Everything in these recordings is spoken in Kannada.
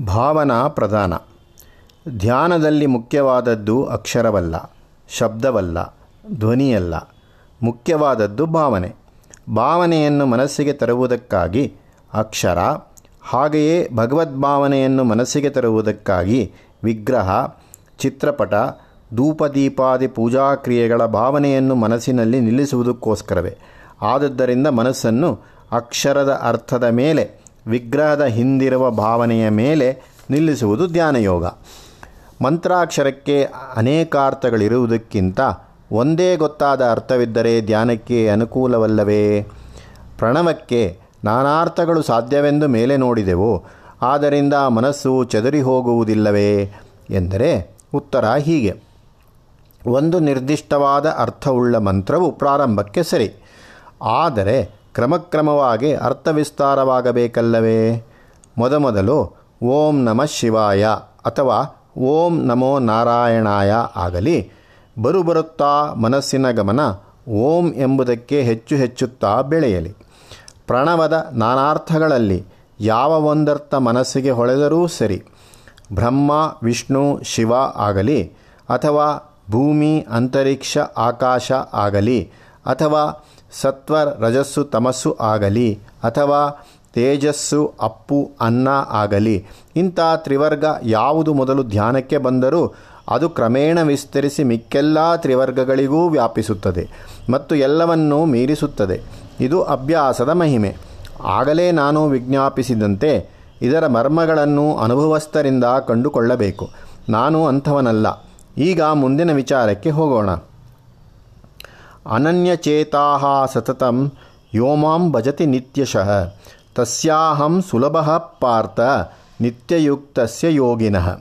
ಭಾವನಾ ಪ್ರಧಾನ. ಧ್ಯಾನದಲ್ಲಿ ಮುಖ್ಯವಾದದ್ದು ಅಕ್ಷರವಲ್ಲ, ಶಬ್ದವಲ್ಲ, ಧ್ವನಿಯಲ್ಲ. ಮುಖ್ಯವಾದದ್ದು ಭಾವನೆ. ಭಾವನೆಯನ್ನು ಮನಸ್ಸಿಗೆ ತರುವುದಕ್ಕಾಗಿ ಅಕ್ಷರ, ಹಾಗೆಯೇ ಭಗವದ್ಭಾವನೆಯನ್ನು ಮನಸ್ಸಿಗೆ ತರುವುದಕ್ಕಾಗಿ ವಿಗ್ರಹ, ಚಿತ್ರಪಟ, ಧೂಪದೀಪಾದಿ ಪೂಜಾ ಕ್ರಿಯೆಗಳ ಭಾವನೆಯನ್ನು ಮನಸ್ಸಿನಲ್ಲಿ ನಿಲ್ಲಿಸುವುದಕ್ಕೋಸ್ಕರವೇ. ಆದದ್ದರಿಂದ ಮನಸ್ಸನ್ನು ಅಕ್ಷರದ ಅರ್ಥದ ಮೇಲೆ ವಿಗ್ರಹದ ಹಿಂದಿರುವ ಭಾವನೆಯ ಮೇಲೆ ನಿಲ್ಲಿಸುವುದು ಧ್ಯಾನಯೋಗ. ಮಂತ್ರಾಕ್ಷರಕ್ಕೆ ಅನೇಕಾರ್ಥಗಳಿರುವುದಕ್ಕಿಂತ ಒಂದೇ ಗೊತ್ತಾದ ಅರ್ಥವಿದ್ದರೆ ಧ್ಯಾನಕ್ಕೆ ಅನುಕೂಲವಲ್ಲವೇ? ಪ್ರಣವಕ್ಕೆ ನಾನಾರ್ಥಗಳು ಸಾಧ್ಯವೆಂದು ಮೇಲೆ ನೋಡಿದೆವು. ಆದ್ದರಿಂದ ಮನಸ್ಸು ಚದುರಿ ಹೋಗುವುದಿಲ್ಲವೇ ಎಂದರೆ ಉತ್ತರ ಹೀಗೆ. ಒಂದು ನಿರ್ದಿಷ್ಟವಾದ ಅರ್ಥವುಳ್ಳ ಮಂತ್ರವು ಪ್ರಾರಂಭಕ್ಕೆ ಸರಿ. ಆದರೆ ಕ್ರಮಕ್ರಮವಾಗಿ ಅರ್ಥವಿಸ್ತಾರವಾಗಬೇಕಲ್ಲವೇ? ಮೊದಮೊದಲು ಓಂ ನಮಃ ಶಿವಾಯ ಅಥವಾ ಓಂ ನಮೋ ನಾರಾಯಣಾಯ ಆಗಲಿ. ಬರುಬರುತ್ತಾ ಮನಸ್ಸಿನ ಗಮನ ಓಂ ಎಂಬುದಕ್ಕೆ ಹೆಚ್ಚು ಹೆಚ್ಚುತ್ತಾ ಬೆಳೆಯಲಿ. ಪ್ರಣವದ ನಾನಾರ್ಥಗಳಲ್ಲಿ ಯಾವ ಒಂದರ್ಥ ಮನಸ್ಸಿಗೆ ಹೊಳೆದರೂ ಸರಿ. ಬ್ರಹ್ಮ, ವಿಷ್ಣು, ಶಿವ ಆಗಲಿ ಅಥವಾ ಭೂಮಿ, ಅಂತರಿಕ್ಷ, ಆಕಾಶ ಆಗಲಿ ಅಥವಾ ಸತ್ವ, ರಜಸ್ಸು, ತಮಸ್ಸು ಆಗಲಿ ಅಥವಾ ತೇಜಸ್ಸು, ಅಪ್ಪು, ಅನ್ನ ಆಗಲಿ. ಇಂಥ ತ್ರಿವರ್ಗ ಯಾವುದು ಮೊದಲು ಧ್ಯಾನಕ್ಕೆ ಬಂದರೂ ಅದು ಕ್ರಮೇಣ ವಿಸ್ತರಿಸಿ ಮಿಕ್ಕೆಲ್ಲ ತ್ರಿವರ್ಗಗಳಿಗೂ ವ್ಯಾಪಿಸುತ್ತದೆ ಮತ್ತು ಎಲ್ಲವನ್ನೂ ಮೀರಿಸುತ್ತದೆ. ಇದು ಅಭ್ಯಾಸದ ಮಹಿಮೆ. ಆಗಲೇ ನಾನು ವಿಜ್ಞಾಪಿಸಿದಂತೆ ಇದರ ಮರ್ಮಗಳನ್ನು ಅನುಭವಸ್ಥರಿಂದ ಕಂಡುಕೊಳ್ಳಬೇಕು. ನಾನು ಅಂಥವನಲ್ಲ. ಈಗ ಮುಂದಿನ ವಿಚಾರಕ್ಕೆ ಹೋಗೋಣ. ಅನನ್ಯಚೇತಾ यो ಯೋಮಾಂ ಭಜತಿ ನಿತ್ಯಶಃ. ತಸ್ಯಾಹಂ ಸುಲಭ ಪಾರ್ಥ, ನಿತ್ಯಯುಕ್ತಸ್ಯ ಯೋಗಿನಃ.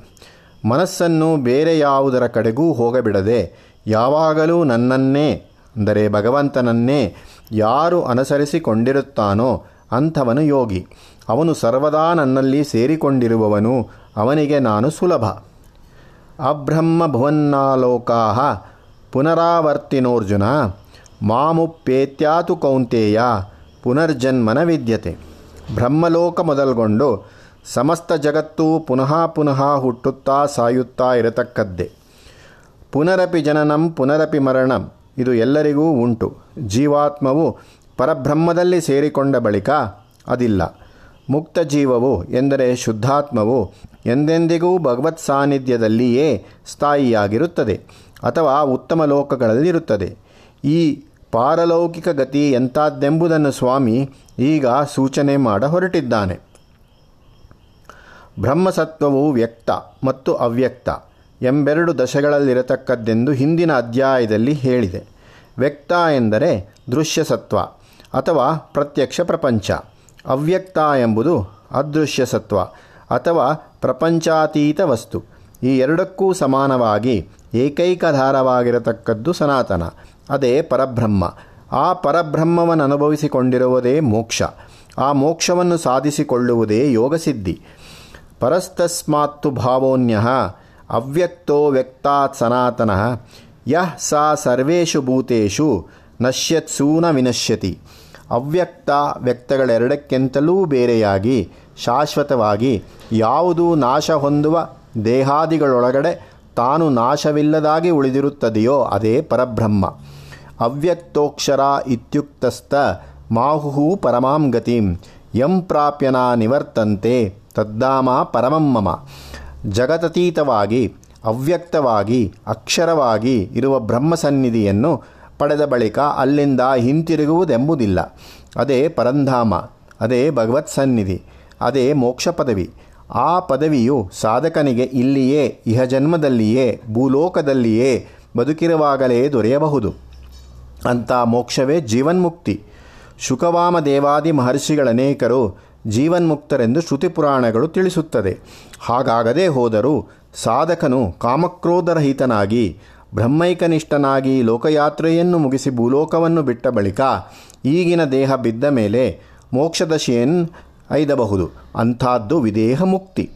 ಮನಸ್ಸನ್ನು ಬೇರೆ ಯಾವುದರ ಕಡೆಗೂ ಹೋಗಬಿಡದೆ ಯಾವಾಗಲೂ ನನ್ನನ್ನೇ, ಅಂದರೆ ಭಗವಂತನನ್ನೇ, ಯಾರು ಅನುಸರಿಸಿಕೊಂಡಿರುತ್ತಾನೋ ಅಂಥವನು ಯೋಗಿ. ಅವನು ಸರ್ವದಾ ನನ್ನಲ್ಲಿ ಸೇರಿಕೊಂಡಿರುವವನು, ಅವನಿಗೆ ನಾನು ಸುಲಭ. ಅಬ್ರಹ್ಮ ಭುವನ್ನಾಲೋಕಾ ಪುನರಾವರ್ತಿನೋರ್ಜುನ ಮಾಮುಪ್ಪೇತ್ಯಾತು ಕೌಂತೇಯ, ಪುನರ್ಜನ್ಮನ ವಿದ್ಯತೆ. ಬ್ರಹ್ಮಲೋಕ ಮೊದಲ್ಗೊಂಡು ಸಮಸ್ತ ಜಗತ್ತು ಪುನಃ ಪುನಃ ಹುಟ್ಟುತ್ತಾ ಸಾಯುತ್ತಾ ಇರತಕ್ಕದ್ದೇ. ಪುನರಪಿ ಜನನಂ, ಪುನರಪಿ ಮರಣಂ, ಇದು ಎಲ್ಲರಿಗೂ ಉಂಟು. ಜೀವಾತ್ಮವು ಪರಬ್ರಹ್ಮದಲ್ಲಿ ಸೇರಿಕೊಂಡ ಬಳಿಕ ಅದಿಲ್ಲ. ಮುಕ್ತ ಜೀವವು ಎಂದರೆ ಶುದ್ಧಾತ್ಮವು ಎಂದೆಂದಿಗೂ ಭಗವತ್ ಸಾನ್ನಿಧ್ಯದಲ್ಲಿಯೇ ಸ್ಥಾಯಿಯಾಗಿರುತ್ತದೆ. ಅಥವಾ ಉತ್ತಮ ಲೋಕಗಳಲ್ಲಿರುತ್ತದೆ ಈ ಪಾರಲೌಕಿಕ ಗತಿ ಎಂಥದ್ದೆಂಬುದನ್ನು ಸ್ವಾಮಿ ಈಗ ಸೂಚನೆ ಮಾಡ ಹೊರಟಿದ್ದಾನೆ. ಬ್ರಹ್ಮಸತ್ವವು ವ್ಯಕ್ತ ಮತ್ತು ಅವ್ಯಕ್ತ ಎಂಬೆರಡು ದಶಗಳಲ್ಲಿರತಕ್ಕದ್ದೆಂದು ಹಿಂದಿನ ಅಧ್ಯಾಯದಲ್ಲಿ ಹೇಳಿದೆ. ವ್ಯಕ್ತ ಎಂದರೆ ದೃಶ್ಯ ಸತ್ವ ಅಥವಾ ಪ್ರತ್ಯಕ್ಷ ಪ್ರಪಂಚ. ಅವ್ಯಕ್ತ ಎಂಬುದು ಅದೃಶ್ಯಸತ್ವ ಅಥವಾ ಪ್ರಪಂಚಾತೀತ ವಸ್ತು. ಈ ಎರಡಕ್ಕೂ ಸಮಾನವಾಗಿ ಏಕೈಕಧಾರವಾಗಿರತಕ್ಕದ್ದು ಸನಾತನ. ಅದೇ ಪರಬ್ರಹ್ಮ. ಆ ಪರಬ್ರಹ್ಮವನ್ನು ಅನುಭವಿಸಿಕೊಂಡಿರುವುದೇ ಮೋಕ್ಷ. ಆ ಮೋಕ್ಷವನ್ನು ಸಾಧಿಸಿಕೊಳ್ಳುವುದೇ ಯೋಗಸಿದ್ಧಿ. ಪರಸ್ತಸ್ಮಾತ್ತು ಭಾವೋನ್ಯ ಅವ್ಯಕ್ತೋ ವ್ಯಕ್ತಾತ್ ಸನಾತನ. ಯಃ ಸಾ ಸರ್ವೇಷು ಭೂತೇಷು ನಶ್ಯತ್ಸೂನ ವಿನಶ್ಯತಿ. ಅವ್ಯಕ್ತ ವ್ಯಕ್ತಗಳೆರಡಕ್ಕಿಂತಲೂ ಬೇರೆಯಾಗಿ, ಶಾಶ್ವತವಾಗಿ ಯಾವುದೂ ನಾಶ ಹೊಂದುವ ದೇಹಾದಿಗಳೊಳಗಡೆ ತಾನು ನಾಶವಿಲ್ಲದಾಗಿ ಉಳಿದಿರುತ್ತದೆಯೋ ಅದೇ ಪರಬ್ರಹ್ಮ. ಅವ್ಯಕ್ತೋಕ್ಷರ ಇತ್ಯುಕ್ತಸ್ಥ ಮಾಹು ಪರಮಾಂ ಗತಿಂ. ಯಂ ಪ್ರಾಪ್ಯನ ನಿವರ್ತಂತೆ ತದ್ದಾಮ ಮಮ. ಜಗತತೀತವಾಗಿ, ಅವ್ಯಕ್ತವಾಗಿ, ಅಕ್ಷರವಾಗಿ ಇರುವ ಬ್ರಹ್ಮಸನ್ನಿಧಿಯನ್ನು ಪಡೆದ ಬಳಿಕ ಅಲ್ಲಿಂದ ಹಿಂತಿರುಗುವುದೆಂಬುದಿಲ್ಲ. ಅದೇ ಪರಂಧಾಮ, ಅದೇ ಭಗವತ್ ಸನ್ನಿಧಿ ಅದೇ ಮೋಕ್ಷ ಪದವಿ ಆ ಪದವಿಯು ಸಾಧಕನಿಗೆ ಇಲ್ಲಿಯೇ ಇಹಜನ್ಮದಲ್ಲಿಯೇ ಭೂಲೋಕದಲ್ಲಿಯೇ ಬದುಕಿರುವಾಗಲೇ ದೊರೆಯಬಹುದು. ಅಂತ ಮೋಕ್ಷವೇ ಜೀವನ್ಮುಕ್ತಿ. ಶುಕವಾಮ ದೇವಾದಿ ಮಹರ್ಷಿಗಳನೇಕರು ಜೀವನ್ಮುಕ್ತರೆಂದು ಶ್ರುತಿ ಪುರಾಣಗಳು ತಿಳಿಸುತ್ತದೆ. ಹಾಗಾಗದೇ ಹೋದರೂ ಸಾಧಕನು ಕಾಮಕ್ರೋಧರಹಿತನಾಗಿ, ಬ್ರಹ್ಮೈಕನಿಷ್ಠನಾಗಿ ಲೋಕಯಾತ್ರೆಯನ್ನು ಮುಗಿಸಿ ಭೂಲೋಕವನ್ನು ಬಿಟ್ಟ ಬಳಿಕ ಈಗಿನ ದೇಹ ಬಿದ್ದ ಮೇಲೆ ಮೋಕ್ಷದಶೆಯನ್ನು ಐದಬಹುದು. ಅಂಥದ್ದು ವಿದೇಹ ಮುಕ್ತಿ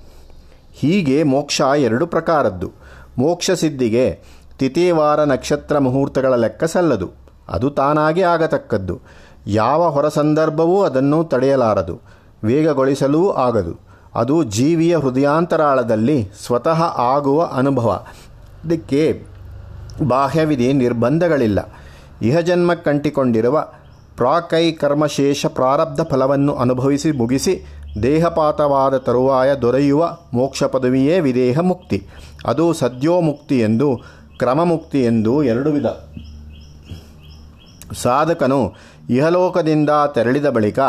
ಹೀಗೆ ಮೋಕ್ಷ ಎರಡು ಪ್ರಕಾರದ್ದು. ಮೋಕ್ಷ ಸಿದ್ಧಿಗೆ ತಿಥಿವಾರ ನಕ್ಷತ್ರ ಮುಹೂರ್ತಗಳ ಲೆಕ್ಕ ಸಲ್ಲದು. ಅದು ತಾನಾಗಿ ಆಗತಕ್ಕದ್ದು. ಯಾವ ಹೊರ ಸಂದರ್ಭವೂ ಅದನ್ನು ತಡೆಯಲಾರದು. ವೇಗಗೊಳಿಸಲೂ ಆಗದು. ಅದು ಜೀವಿಯ ಹೃದಯಾಂತರಾಳದಲ್ಲಿ ಸ್ವತಃ ಆಗುವ ಅನುಭವ. ಇದಕ್ಕೆ ಬಾಹ್ಯವಿಧಿ ನಿರ್ಬಂಧಗಳಿಲ್ಲ. ಇಹಜನ್ಮ ಕಂಟಿಕೊಂಡಿರುವ ಪ್ರಾಕೈ ಕರ್ಮಶೇಷ ಪ್ರಾರಬ್ಧ ಫಲವನ್ನು ಅನುಭವಿಸಿ ಮುಗಿಸಿ ದೇಹಪಾತವಾದ ತರುವಾಯ ದೊರೆಯುವ ಮೋಕ್ಷ ಪದವಿಯೇ ವಿದೇಹ ಮುಕ್ತಿ. ಅದು ಸದ್ಯೋ ಮುಕ್ತಿ ಎಂದು ಕ್ರಮಮುಕ್ತಿ ಎಂದು ಎರಡು ವಿಧ. ಸಾಧಕನು ಇಹಲೋಕದಿಂದ ತೆರಳಿದ ಬಳಿಕ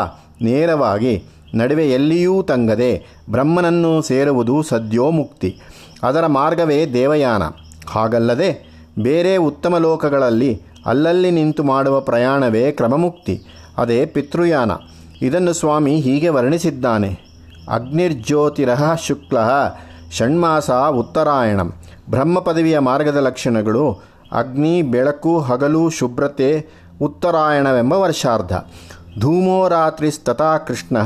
ನೇರವಾಗಿ ನಡುವೆ ಎಲ್ಲಿಯೂ ತಂಗದೆ ಬ್ರಹ್ಮನನ್ನು ಸೇರುವುದು ಸದ್ಯೋ ಮುಕ್ತಿ. ಅದರ ಮಾರ್ಗವೇ ದೇವಯಾನ. ಹಾಗಲ್ಲದೆ ಬೇರೆ ಉತ್ತಮ ಲೋಕಗಳಲ್ಲಿ ಅಲ್ಲಲ್ಲಿ ನಿಂತು ಮಾಡುವ ಪ್ರಯಾಣವೇ ಕ್ರಮಮುಕ್ತಿ. ಅದೇ ಪಿತೃಯಾನ. ಇದನ್ನು ಸ್ವಾಮಿ ಹೀಗೆ ವರ್ಣಿಸಿದ್ದಾನೆ. ಅಗ್ನಿರ್ಜ್ಯೋತಿರಃ ಶುಕ್ಲ ಷಣ್ಮಾಸ ಉತ್ತರಾಯಣಂ. ಬ್ರಹ್ಮ ಪದವಿಯ ಮಾರ್ಗದ ಲಕ್ಷಣಗಳು ಅಗ್ನಿ, ಬೆಳಕು, ಹಗಲು, ಶುಭ್ರತೆ, ಉತ್ತರಾಯಣವೆಂಬ ವರ್ಷಾರ್ಧ. ಧೂಮೋ ರಾತ್ರಿಸ್ತಥಾ ಕೃಷ್ಣ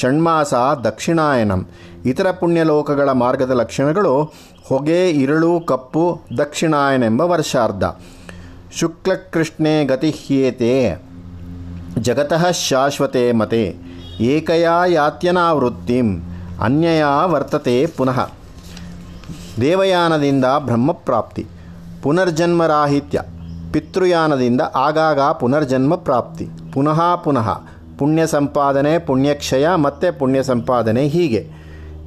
ಷಣ್ಮಾಸ ದಕ್ಷಿಣಾಯನಂ. ಇತರ ಪುಣ್ಯಲೋಕಗಳ ಮಾರ್ಗದ ಲಕ್ಷಣಗಳು ಹೊಗೆ, ಇರುಳು, ಕಪ್ಪು, ದಕ್ಷಿಣಾಯನೆಂಬ ವರ್ಷಾರ್ಧ. ಶುಕ್ಲಕೃಷ್ಣೆ ಗತಿಹ್ಯೇತೆ, ಜಗತಃ ಶಾಶ್ವತೆ ಮತೆ, ಏಕಯಾ ಯಾತ್ಯನಾವೃತ್ತಿಂ ಅನ್ಯಯ ವರ್ತತೆ ಪುನಃ. ದೇವಯಾನದಿಂದ ಬ್ರಹ್ಮಪ್ರಾಪ್ತಿ, ಪುನರ್ಜನ್ಮರಾಹಿತ್ಯ, ಪಿತೃಯಾನದಿಂದ ಆಗಾಗ ಪುನರ್ಜನ್ಮ ಪ್ರಾಪ್ತಿ ಪುನಃ ಪುನಃ ಪುಣ್ಯ ಸಂಪಾದನೆ ಪುಣ್ಯಕ್ಷಯ, ಮತ್ತೆ ಪುಣ್ಯ ಸಂಪಾದನೆ ಹೀಗೆ.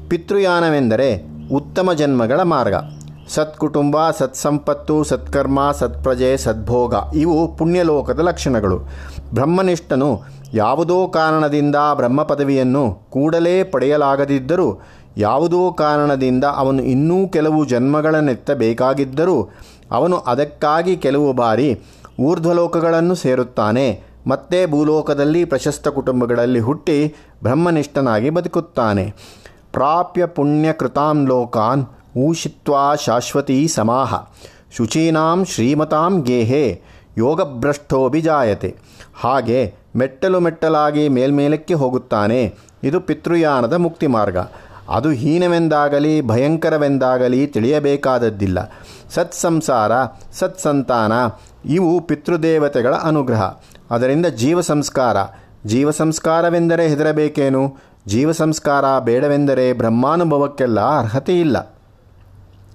ಪಿತೃಯಾನವೆಂದರೆ ಉತ್ತಮ ಜನ್ಮಗಳ ಮಾರ್ಗ. ಸತ್ಕುಟುಂಬ, ಸತ್ಸಂಪತ್ತು, ಸತ್ಕರ್ಮ, ಸತ್ಪ್ರಜೆ, ಸದ್ಭೋಗ. ಇವು ಪುಣ್ಯಲೋಕದ ಲಕ್ಷಣಗಳು. ಬ್ರಹ್ಮನಿಷ್ಠನು ಯಾವುದೋ ಕಾರಣದಿಂದ ಬ್ರಹ್ಮ ಪದವಿಯನ್ನು ಕೂಡಲೇ ಪಡೆಯಲಾಗದಿದ್ದರೂ, ಯಾವುದೋ ಕಾರಣದಿಂದ ಅವನು ಇನ್ನೂ ಕೆಲವು ಜನ್ಮಗಳನ್ನೆತ್ತಬೇಕಾಗಿದ್ದರೂ ಅವನು ಅದಕ್ಕಾಗಿ ಕೆಲವು ಬಾರಿ ಊರ್ಧ್ವಲೋಕಗಳನ್ನು ಸೇರುತ್ತಾನೆ. ಮತ್ತೆ ಭೂಲೋಕದಲ್ಲಿ ಪ್ರಶಸ್ತ ಕುಟುಂಬಗಳಲ್ಲಿ ಹುಟ್ಟಿ ಬ್ರಹ್ಮನಿಷ್ಠನಾಗಿ ಬದುಕುತ್ತಾನೆ. ಪ್ರಾಪ್ಯ ಪುಣ್ಯಕೃತಾಂ ಲೋಕಾನ್ ಊಷಿತ್ವಾ ಶಾಶ್ವತೀ ಸಮಾಹ. ಶುಚೀನಾಂ ಶ್ರೀಮತಾಂ ಗೇಹೆ. ಯೋಗಭ್ರಷ್ಟೋಭಿಜಾಯತೆ. ಹಾಗೆ ಮೆಟ್ಟಲು ಮೆಟ್ಟಲಾಗಿ ಮೇಲ್ಮೇಲಕ್ಕೆ ಹೋಗುತ್ತಾನೆ. ಇದು ಪಿತೃಯಾನದ ಮುಕ್ತಿ ಮಾರ್ಗ ಅದು ಹೀನವೆಂದಾಗಲಿ, ಭಯಂಕರವೆಂದಾಗಲಿ ತಿಳಿಯಬೇಕಾದದ್ದಿಲ್ಲ. ಸತ್ಸಂಸಾರ, ಸತ್ಸಂತಾನ, ಇವು ಪಿತೃದೇವತೆಗಳ ಅನುಗ್ರಹ. ಅದರಿಂದ ಜೀವ ಸಂಸ್ಕಾರ ಜೀವ ಸಂಸ್ಕಾರವೆಂದರೆ ಹೆದರಬೇಕೇನು? ಜೀವ ಸಂಸ್ಕಾರ ಬೇಡವೆಂದರೆ ಬ್ರಹ್ಮಾನುಭವಕ್ಕೆಲ್ಲ ಅರ್ಹತೆ ಇಲ್ಲ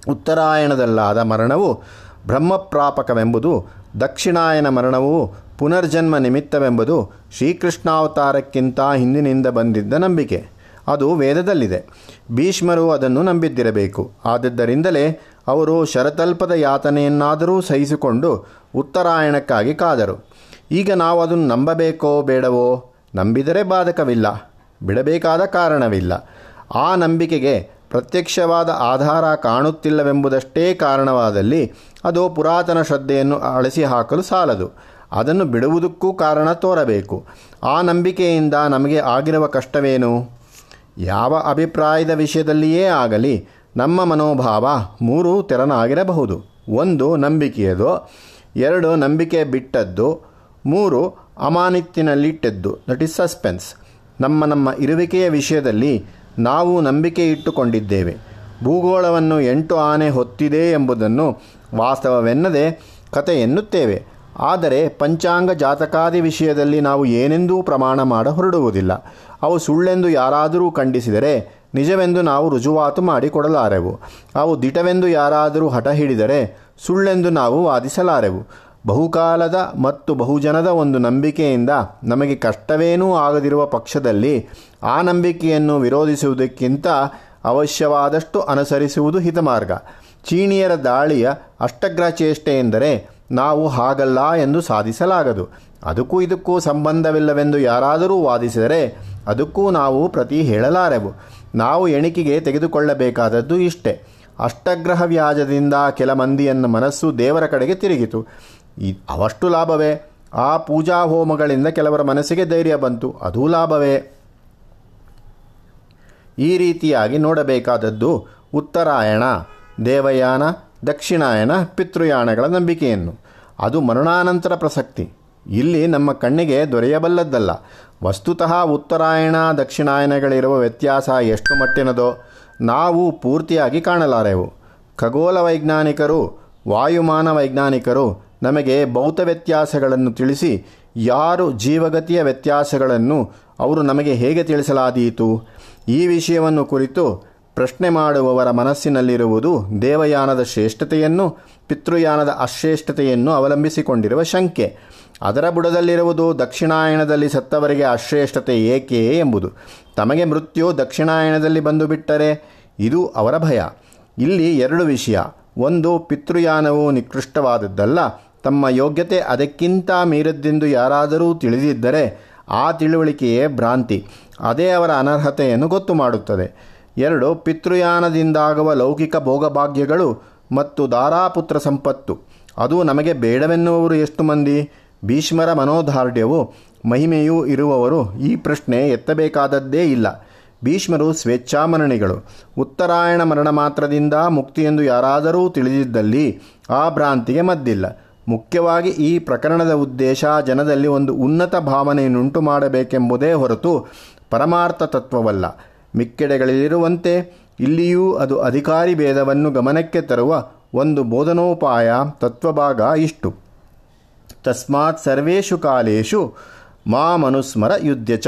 ಉತ್ತರಾಯಣದಲ್ಲಾದ ಮರಣವು ಬ್ರಹ್ಮಪ್ರಾಪಕವೆಂಬುದು, ದಕ್ಷಿಣಾಯನ ಮರಣವು ಪುನರ್ಜನ್ಮ ನಿಮಿತ್ತವೆಂಬುದು ಶ್ರೀಕೃಷ್ಣಾವತಾರಕ್ಕಿಂತ ಹಿಂದಿನಿಂದ ಬಂದಿದ್ದ ನಂಬಿಕೆ. ಅದು ವೇದದಲ್ಲಿದೆ. ಭೀಷ್ಮರು ಅದನ್ನು ನಂಬಿದ್ದಿರಬೇಕು. ಆದದ್ದರಿಂದಲೇ ಅವರು ಶರತಲ್ಪದ ಯಾತನೆಯನ್ನಾದರೂ ಸಹಿಸಿಕೊಂಡು ಉತ್ತರಾಯಣಕ್ಕಾಗಿ ಕಾದರು. ಈಗ ನಾವು ಅದನ್ನು ನಂಬಬೇಕೋ ಬೇಡವೋ? ನಂಬಿದರೆ ಬಾಧಕವಿಲ್ಲ. ಬಿಡಬೇಕಾದ ಕಾರಣವಿಲ್ಲ. ಆ ನಂಬಿಕೆಗೆ ಪ್ರತ್ಯಕ್ಷವಾದ ಆಧಾರ ಕಾಣುತ್ತಿಲ್ಲವೆಂಬುದಷ್ಟೇ ಕಾರಣವಾದಲ್ಲಿ ಅದು ಪುರಾತನ ಶ್ರದ್ಧೆಯನ್ನು ಅಳಿಸಿ ಹಾಕಲು ಸಾಲದು. ಅದನ್ನು ಬಿಡುವುದಕ್ಕೂ ಕಾರಣ ತೋರಬೇಕು. ಆ ನಂಬಿಕೆಯಿಂದ ನಮಗೆ ಆಗಿರುವ ಕಷ್ಟವೇನು? ಯಾವ ಅಭಿಪ್ರಾಯದ ವಿಷಯದಲ್ಲಿಯೇ ಆಗಲಿ ನಮ್ಮ ಮನೋಭಾವ ಮೂರು ತೆರನಾಗಿರಬಹುದು. ಒಂದು, ನಂಬಿಕೆಯದು. ಎರಡು, ನಂಬಿಕೆ ಬಿಟ್ಟದ್ದು. ಮೂರು ಅಮಾನಿತ್ತಿನಲ್ಲಿಟ್ಟದ್ದು ದಟ್ ಇಸ್ ಸಸ್ಪೆನ್ಸ್ ನಮ್ಮ ನಮ್ಮ ಇರುವಿಕೆಯ ವಿಷಯದಲ್ಲಿ ನಾವು ನಂಬಿಕೆ ಇಟ್ಟುಕೊಂಡಿದ್ದೇವೆ ಭೂಗೋಳವನ್ನು ಎಂಟು ಆನೆ ಹೊತ್ತಿದೆ ಎಂಬುದನ್ನು ವಾಸ್ತವವೆನ್ನದೆ ಕತೆ ಎನ್ನುತ್ತೇವೆ. ಆದರೆ ಪಂಚಾಂಗ ಜಾತಕಾದಿ ವಿಷಯದಲ್ಲಿ ನಾವು ಏನೆಂದೂ ಪ್ರಮಾಣ ಮಾಡ ಹೊರಡುವುದಿಲ್ಲ. ಅವು ಸುಳ್ಳೆಂದು ಯಾರಾದರೂ ಖಂಡಿಸಿದರೆ ನಿಜವೆಂದು ನಾವು ರುಜುವಾತು ಮಾಡಿಕೊಡಲಾರೆವು. ಅವು ದಿಟವೆಂದು ಯಾರಾದರೂ ಹಠ ಹಿಡಿದರೆ ಸುಳ್ಳೆಂದು ನಾವು ವಾದಿಸಲಾರೆವು. ಬಹುಕಾಲದ ಮತ್ತು ಬಹುಜನದ ಒಂದು ನಂಬಿಕೆಯಿಂದ ನಮಗೆ ಕಷ್ಟವೇನೂ ಆಗದಿರುವ ಪಕ್ಷದಲ್ಲಿ ಆ ನಂಬಿಕೆಯನ್ನು ವಿರೋಧಿಸುವುದಕ್ಕಿಂತ ಅವಶ್ಯವಾದಷ್ಟು ಅನುಸರಿಸುವುದು ಹಿತಮಾರ್ಗ. ಚೀಣಿಯರ ದಾಳಿಯ ಅಷ್ಟಗ್ರ ಚೇಷ್ಟೆ ಎಂದರೆ ನಾವು ಹಾಗಲ್ಲ ಎಂದು ಸಾಧಿಸಲಾಗದು. ಅದಕ್ಕೂ ಇದಕ್ಕೂ ಸಂಬಂಧವಿಲ್ಲವೆಂದು ಯಾರಾದರೂ ವಾದಿಸಿದರೆ ಅದಕ್ಕೂ ನಾವು ಪ್ರತಿ ಹೇಳಲಾರೆವು. ನಾವು ಎಣಿಕೆಗೆ ತೆಗೆದುಕೊಳ್ಳಬೇಕಾದದ್ದು ಇಷ್ಟೇ. ಅಷ್ಟಗ್ರಹ ವ್ಯಾಜದಿಂದ ಕೆಲ ಮಂದಿಯನ್ನು ಮನಸ್ಸು ದೇವರ ಕಡೆಗೆ ತಿರುಗಿತು. ಈ ಅವಷ್ಟು ಲಾಭವೇ? ಆ ಪೂಜಾ ಹೋಮಗಳಿಂದ ಕೆಲವರ ಮನಸ್ಸಿಗೆ ಧೈರ್ಯ ಬಂತು. ಅದೂ ಲಾಭವೇ? ಈ ರೀತಿಯಾಗಿ ನೋಡಬೇಕಾದದ್ದು ಉತ್ತರಾಯಣ, ದೇವಯಾನ, ದಕ್ಷಿಣಾಯನ ಪಿತೃಯಾನಗಳ ನಂಬಿಕೆಯನ್ನು. ಅದು ಮರಣಾನಂತರ ಪ್ರಸಕ್ತಿ. ಇಲ್ಲಿ ನಮ್ಮ ಕಣ್ಣಿಗೆ ದೊರೆಯಬಲ್ಲದ್ದಲ್ಲ. ವಸ್ತುತಃ ಉತ್ತರಾಯಣ, ದಕ್ಷಿಣಾಯನಗಳಿರುವ ವ್ಯತ್ಯಾಸ ಎಷ್ಟು ಮಟ್ಟಿನದೋ ನಾವು ಪೂರ್ತಿಯಾಗಿ ಕಾಣಲಾರೆವು. ಖಗೋಲ ವೈಜ್ಞಾನಿಕರು, ವಾಯುಮಾನ ವೈಜ್ಞಾನಿಕರು ನಮಗೆ ಭೌತ ವ್ಯತ್ಯಾಸಗಳನ್ನು ತಿಳಿಸಿ ಯಾರು ಜೀವಗತಿಯ ವ್ಯತ್ಯಾಸಗಳನ್ನು ಅವರು ನಮಗೆ ಹೇಗೆ ತಿಳಿಸಲಾದೀತು? ಈ ವಿಷಯವನ್ನು ಕುರಿತು ಪ್ರಶ್ನೆ ಮಾಡುವವರ ಮನಸ್ಸಿನಲ್ಲಿರುವುದು ದೇವಯಾನದ ಶ್ರೇಷ್ಠತೆಯನ್ನು, ಪಿತೃಯಾನದ ಅಶ್ರೇಷ್ಠತೆಯನ್ನು ಅವಲಂಬಿಸಿಕೊಂಡಿರುವ ಶಂಕೆ. ಅದರ ಬುಡದಲ್ಲಿರುವುದು ದಕ್ಷಿಣಾಯಣದಲ್ಲಿ ಸತ್ತವರಿಗೆ ಅಶ್ರೇಷ್ಠತೆ ಏಕೆ ಎಂಬುದು. ತಮಗೆ ಮೃತ್ಯು ದಕ್ಷಿಣಾಯಣದಲ್ಲಿ ಬಂದು ಬಿಟ್ಟರೆ ಇದು ಅವರ ಭಯ. ಇಲ್ಲಿ ಎರಡು ವಿಷಯ. ಒಂದು, ಪಿತೃಯಾನವು ನಿಕೃಷ್ಟವಾದದ್ದಲ್ಲ. ತಮ್ಮ ಯೋಗ್ಯತೆ ಅದಕ್ಕಿಂತ ಮೀರದ್ದೆಂದು ಯಾರಾದರೂ ತಿಳಿದಿದ್ದರೆ ಆ ತಿಳುವಳಿಕೆಯೇ ಭ್ರಾಂತಿ. ಅದೇ ಅವರ ಅನರ್ಹತೆಯನ್ನು ಗೊತ್ತು ಮಾಡುತ್ತದೆ. ಎರಡು, ಪಿತೃಯಾನದಿಂದಾಗುವ ಲೌಕಿಕ ಭೋಗಭಾಗ್ಯಗಳು ಮತ್ತು ದಾರಾಪುತ್ರ ಸಂಪತ್ತು. ಅದು ನಮಗೆ ಬೇಡವೆನ್ನುವರು ಎಷ್ಟು ಮಂದಿ? ಭೀಷ್ಮರ ಮನೋಧಾರ್ಢ್ಯವು ಮಹಿಮೆಯೂ ಇರುವವರು ಈ ಪ್ರಶ್ನೆ ಎತ್ತಬೇಕಾದದ್ದೇ ಇಲ್ಲ. ಭೀಷ್ಮರು ಸ್ವೇಚ್ಛಾಮರಣಿಗಳು. ಉತ್ತರಾಯಣ ಮರಣ ಮಾತ್ರದಿಂದ ಮುಕ್ತಿಯೆಂದು ಯಾರಾದರೂ ತಿಳಿದಿದ್ದಲ್ಲಿ ಆ ಭ್ರಾಂತಿಗೆ ಮದ್ದಿಲ್ಲ. ಮುಖ್ಯವಾಗಿ ಈ ಪ್ರಕರಣದ ಉದ್ದೇಶ ಜನದಲ್ಲಿ ಒಂದು ಉನ್ನತ ಭಾವನೆಯನ್ನುಂಟು ಮಾಡಬೇಕೆಂಬುದೇ ಹೊರತು ಪರಮಾರ್ಥ ತತ್ವವಲ್ಲ. ಮಿಕ್ಕೆಡೆಗಳಲ್ಲಿರುವಂತೆ ಇಲ್ಲಿಯೂ ಅದು ಅಧಿಕಾರಿ ಭೇದವನ್ನು ಗಮನಕ್ಕೆ ತರುವ ಒಂದು ಬೋಧನೋಪಾಯ ತತ್ವಭಾಗ ಇಷ್ಟು. ತಸ್ಮಾತ್ ಸರ್ವೇಷು ಕಾಲೇಶು ಮಾಮನುಸ್ಮರ ಯುದ್ಧ ಚ